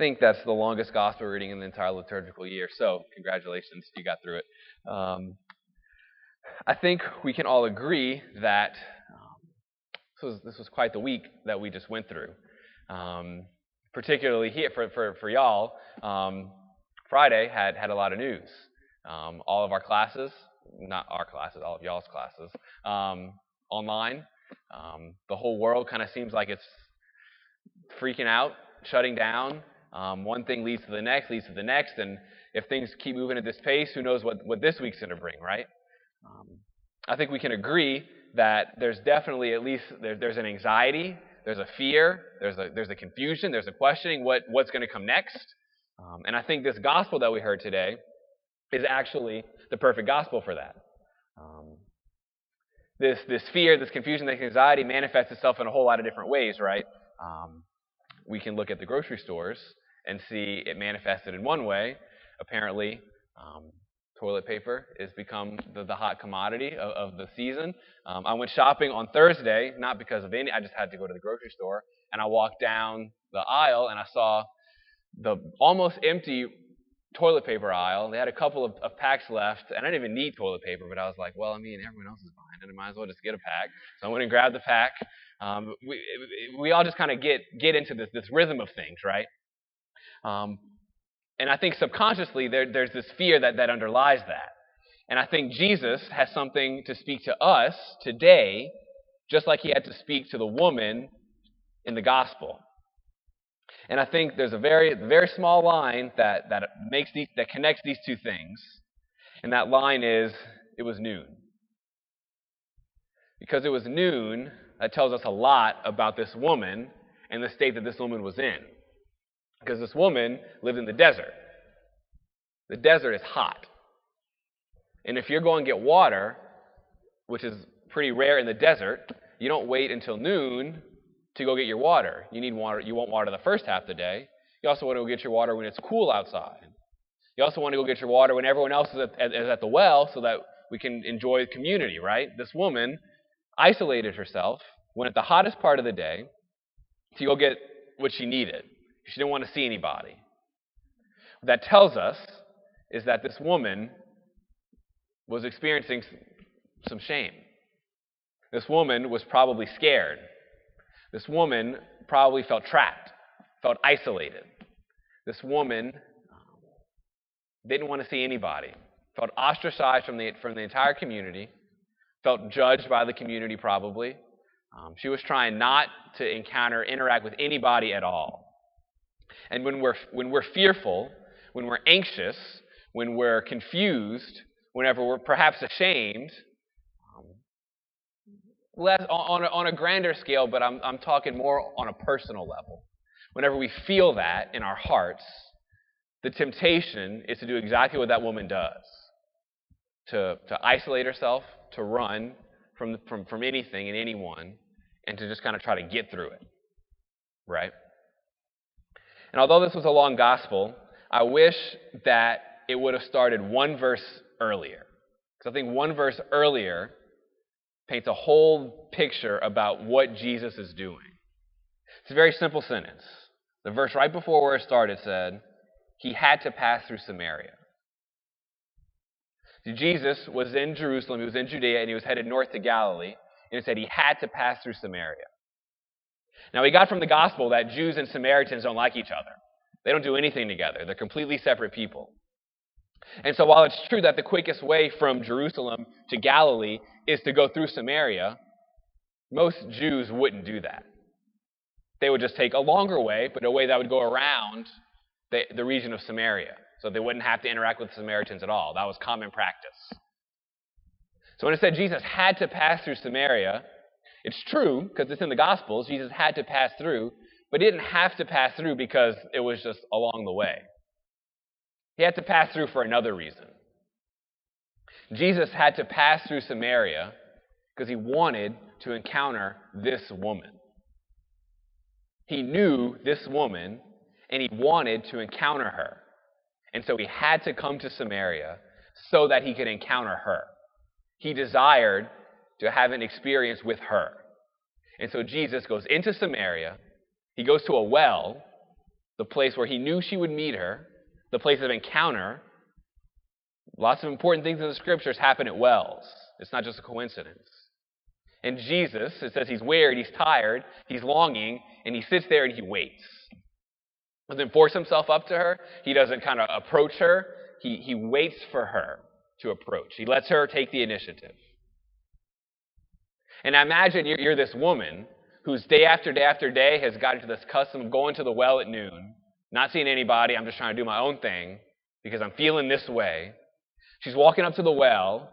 think that's the longest gospel reading in the entire liturgical year. So, congratulations, you got through it. Um, I think we can all agree that um, this, was, this was quite the week that we just went through. Um, particularly here for, for, for y'all, um, Friday had, had a lot of news. Um, all of our classes, not our classes, all of y'all's classes, um, online. The whole world kind of seems like it's freaking out, shutting down. Um, one thing leads to the next, leads to the next, and if things keep moving at this pace, who knows what, what this week's going to bring, right? Um, I think we can agree that there's definitely at least there, there's an anxiety, there's a fear, there's a there's a confusion, there's a questioning what what's going to come next. Um, and I think this gospel that we heard today is actually the perfect gospel for that. Um, this this fear, this confusion, this anxiety manifests itself in a whole lot of different ways, right? We can look at the grocery stores and see it manifested in one way. Apparently, um, toilet paper has become the, the hot commodity of, of the season. Um, I went shopping on Thursday, not because of any, I just had to go to the grocery store, and I walked down the aisle and I saw the almost empty toilet paper aisle. They had a couple of, of, packs left, and I didn't even need toilet paper, but I was like, well, I mean, everyone else is buying it, I might as well just get a pack. So I went and grabbed the pack. Um, we, we all just kind of get, get into this, this rhythm of things, right? Um, and I think subconsciously there, there's this fear that, that underlies that. And I think Jesus has something to speak to us today, just like he had to speak to the woman in the gospel. And I think there's a very, very small line that, that makes these, that connects these two things. And that line is, it was noon. Because it was noon, that tells us a lot about this woman and the state that this woman was in. Because this woman lived in the desert. The desert is hot. And if you're going to get water, which is pretty rare in the desert, you don't wait until noon to go get your water. You need water. You want water the first half of the day. You also want to go get your water when it's cool outside. You also want to go get your water when everyone else is at, is at the well so that we can enjoy the community, right? This woman isolated herself, went at the hottest part of the day to go get what she needed. She didn't want to see anybody. What that tells us is that this woman was experiencing some shame. This woman was probably scared. This woman probably felt trapped, felt isolated. This woman didn't want to see anybody, felt ostracized from the, from the entire community, felt judged by the community probably. Um, she was trying not to encounter, interact with anybody at all. And when we're, when we're fearful, when we're anxious, when we're confused, whenever we're perhaps ashamed, less, on, a, on a grander scale, but I'm, I'm talking more on a personal level. Whenever we feel that in our hearts, the temptation is to do exactly what that woman does to, to isolate herself, to run from, from, from anything and anyone, and to just kind of try to get through it. Right? And although this was a long gospel, I wish that it would have started one verse earlier. Because I think one verse earlier paints a whole picture about what Jesus is doing. It's a very simple sentence. The verse right before where it started said, He had to pass through Samaria. See, Jesus was in Jerusalem, he was in Judea, and he was headed north to Galilee, and it said he had to pass through Samaria. Now, we got from the gospel that Jews and Samaritans don't like each other. They don't do anything together, they're completely separate people. And so, while it's true that the quickest way from Jerusalem to Galilee is to go through Samaria, most Jews wouldn't do that. They would just take a longer way, but a way that would go around the, the region of Samaria. So they wouldn't have to interact with the Samaritans at all. That was common practice. So when it said Jesus had to pass through Samaria, it's true, because it's in the Gospels, Jesus had to pass through, but he didn't have to pass through because it was just along the way. He had to pass through for another reason. Jesus had to pass through Samaria because he wanted to encounter this woman. He knew this woman and he wanted to encounter her. And so he had to come to Samaria so that he could encounter her. He desired to have an experience with her. And so Jesus goes into Samaria. He goes to a well, the place where he knew she would meet her, the place of encounter. Lots of important things in the scriptures happen at wells. It's not just a coincidence. And Jesus, it says he's wearied, he's tired, he's longing, and he sits there and he waits. He doesn't force himself up to her. He doesn't kind of approach her. He, he waits for her to approach. He lets her take the initiative. And I imagine you're, you're this woman who's day after day after day has gotten to this custom of going to the well at noon, not seeing anybody. I'm just trying to do my own thing because I'm feeling this way. She's walking up to the well,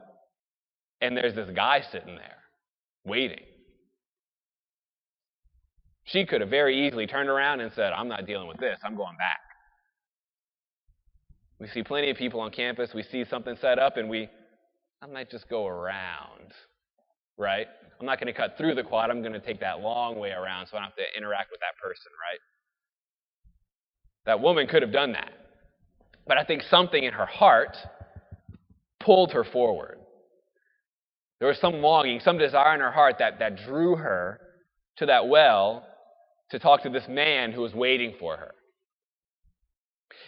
and there's this guy sitting there waiting. She could have very easily turned around and said, I'm not dealing with this, I'm going back. We see plenty of people on campus, we see something set up, and we, I might just go around, right? I'm not going to cut through the quad, I'm going to take that long way around so I don't have to interact with that person, right? That woman could have done that. But I think something in her heart pulled her forward. There was some longing, some desire in her heart that, that drew her to that well to talk to this man who was waiting for her.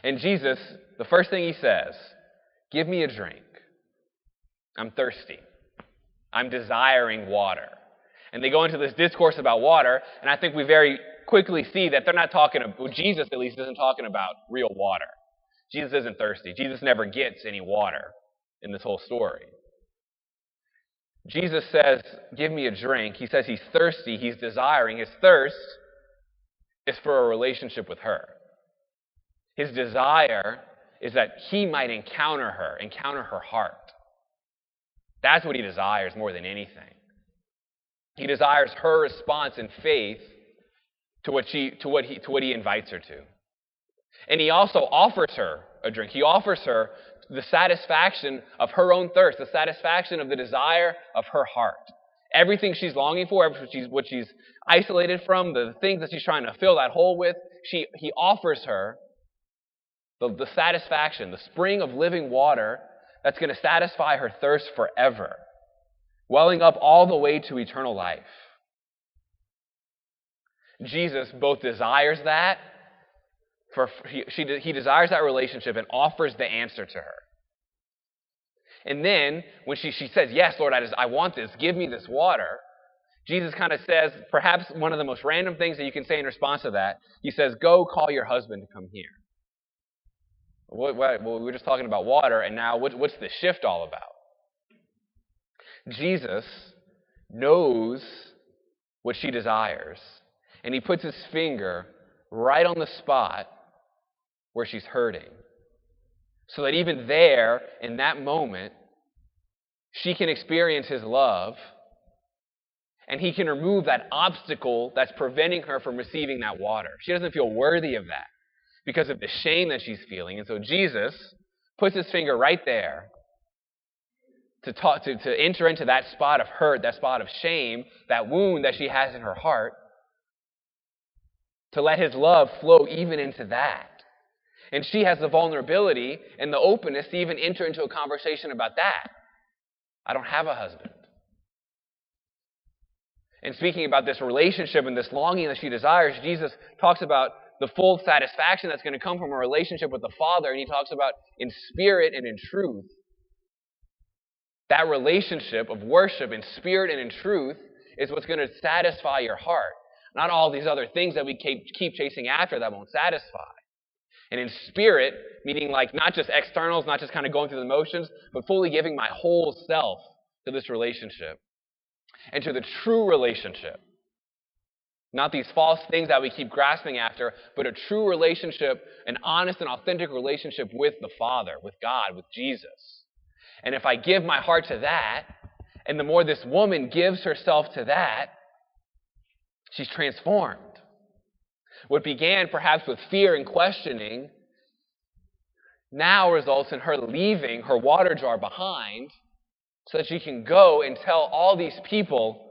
And Jesus, the first thing he says, Give me a drink. I'm thirsty. I'm desiring water. And they go into this discourse about water, and I think we very quickly see that they're not talking about, Jesus at least isn't talking about real water. Jesus isn't thirsty. Jesus never gets any water in this whole story. Jesus says, Give me a drink. He says he's thirsty, he's desiring. His thirst is for a relationship with her. His desire is that he might encounter her, encounter her heart. That's what he desires more than anything. He desires her response in faith to what, she, to what, he, to what he invites her to. And he also offers her a drink. He offers her the satisfaction of her own thirst, the satisfaction of the desire of her heart. Everything she's longing for, what she's, what she's isolated from, the things that she's trying to fill that hole with, she, he offers her the, the satisfaction, the spring of living water that's going to satisfy her thirst forever, welling up all the way to eternal life. Jesus both desires that, for he, she, he desires that relationship and offers the answer to her. And then when she, she says, Yes, Lord, I, just, I want this, give me this water, Jesus kind of says, perhaps one of the most random things that you can say in response to that, he says, Go call your husband to come here. What, what, well, we were just talking about water, and now what, what's the shift all about? Jesus knows what she desires, and he puts his finger right on the spot where she's hurting. So that even there, in that moment, she can experience his love, and he can remove that obstacle that's preventing her from receiving that water. She doesn't feel worthy of that because of the shame that she's feeling. And so Jesus puts his finger right there to, talk, to, to enter into that spot of hurt, that spot of shame, that wound that she has in her heart, to let his love flow even into that. And she has the vulnerability and the openness to even enter into a conversation about that. I don't have a husband. And speaking about this relationship and this longing that she desires, Jesus talks about the full satisfaction that's going to come from a relationship with the Father. And he talks about in spirit and in truth. That relationship of worship in spirit and in truth is what's going to satisfy your heart. Not all these other things that we keep, keep chasing after that won't satisfy. And in spirit, meaning like not just externals, not just kind of going through the motions, but fully giving my whole self to this relationship and to the true relationship not these false things that we keep grasping after, but a true relationship, an honest and authentic relationship with the Father, with God, with Jesus. And if I give my heart to that, and the more this woman gives herself to that, she's transformed. What began perhaps with fear and questioning now results in her leaving her water jar behind so that she can go and tell all these people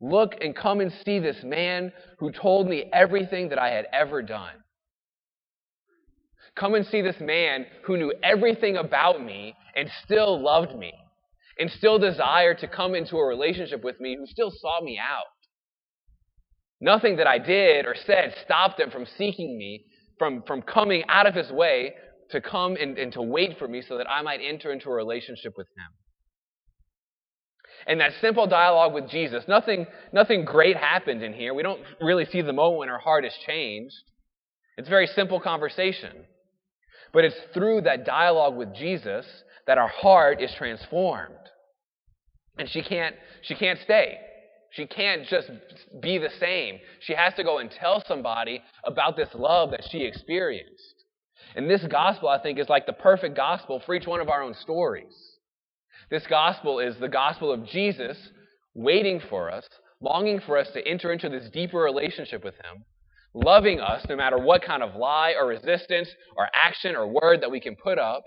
Look and come and see this man who told me everything that I had ever done. Come and see this man who knew everything about me and still loved me and still desired to come into a relationship with me, who still saw me out. Nothing that I did or said stopped him from seeking me from, from coming out of his way to come and, and to wait for me so that I might enter into a relationship with him. And that simple dialogue with Jesus, nothing, nothing great happened in here. We don't really see the moment when our heart is changed. It's a very simple conversation. But it's through that dialogue with Jesus that our heart is transformed. And she can't, she can't stay. She can't just be the same. She has to go and tell somebody about this love that she experienced. And this gospel, I think, is like the perfect gospel for each one of our own stories. This gospel is the gospel of Jesus waiting for us, longing for us to enter into this deeper relationship with Him, loving us no matter what kind of lie or resistance or action or word that we can put up.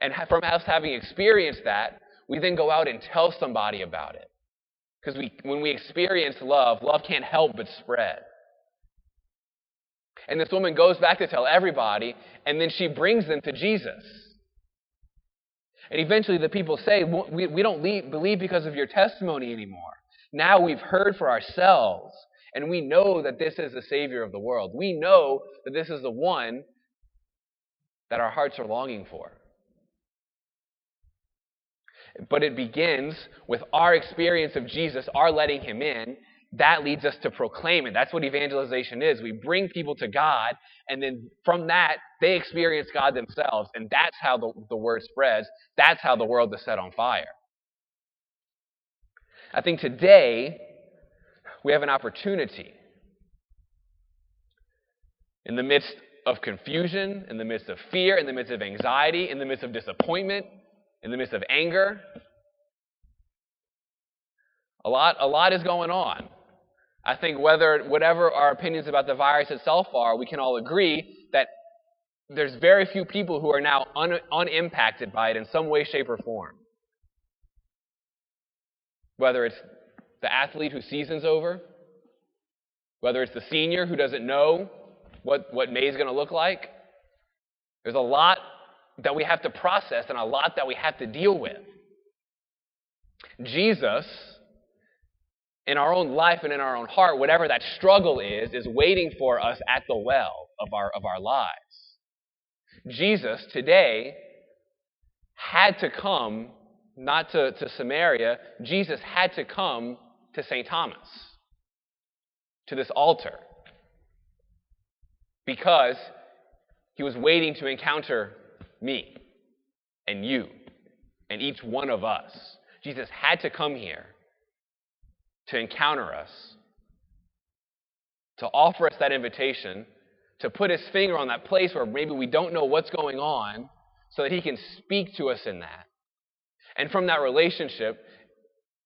And from us having experienced that, we then go out and tell somebody about it. Because we, when we experience love, love can't help but spread. And this woman goes back to tell everybody, and then she brings them to Jesus. And eventually the people say, We, we don't leave, believe because of your testimony anymore. Now we've heard for ourselves, and we know that this is the Savior of the world. We know that this is the one that our hearts are longing for. But it begins with our experience of Jesus, our letting him in. That leads us to proclaim it. That's what evangelization is. We bring people to God, and then from that, they experience God themselves. And that's how the, the word spreads. That's how the world is set on fire. I think today, we have an opportunity in the midst of confusion, in the midst of fear, in the midst of anxiety, in the midst of disappointment, in the midst of anger. A lot, a lot is going on. I think whether whatever our opinions about the virus itself are, we can all agree that there's very few people who are now un, unimpacted by it in some way, shape, or form. Whether it's the athlete whose season's over, whether it's the senior who doesn't know what, what May is going to look like. There's a lot that we have to process and a lot that we have to deal with. Jesus, in our own life and in our own heart, whatever that struggle is, is waiting for us at the well of our, of our lives. Jesus today had to come not to, to Samaria, Jesus had to come to St. Thomas, to this altar, because he was waiting to encounter me and you and each one of us. Jesus had to come here to encounter us, to offer us that invitation, to put his finger on that place where maybe we don't know what's going on, so that he can speak to us in that. And from that relationship,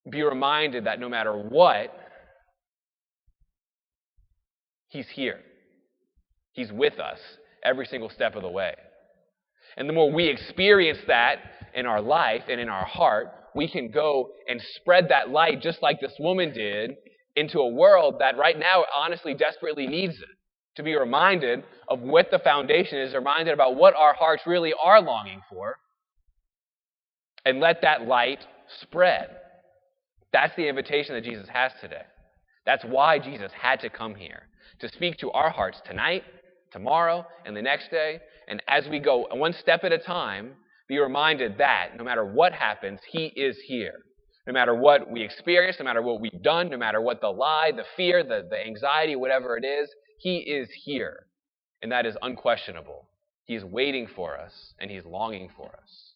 be reminded that no matter what, he's here. He's with us every single step of the way. And the more we experience that in our life and in our heart, we can go and spread that light just like this woman did into a world that right now honestly desperately needs it. To be reminded of what the foundation is, reminded about what our hearts really are longing for, and let that light spread. That's the invitation that Jesus has today. That's why Jesus had to come here to speak to our hearts tonight, tomorrow, and the next day, and as we go one step at a time, be reminded that no matter what happens, He is here. No matter what we experience, no matter what we've done, no matter what the lie, the fear, the, the anxiety, whatever it is, He is here. And that is unquestionable. He is waiting for us, and He's longing for us.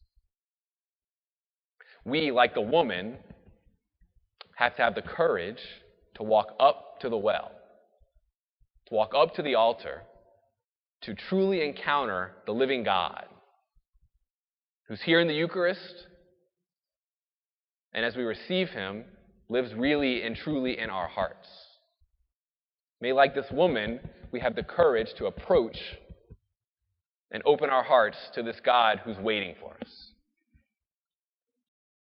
We, like the woman, have to have the courage to walk up to the well, to walk up to the altar, to truly encounter the living God who's here in the Eucharist, and as we receive him, lives really and truly in our hearts. May, like this woman, we have the courage to approach and open our hearts to this God who's waiting for us.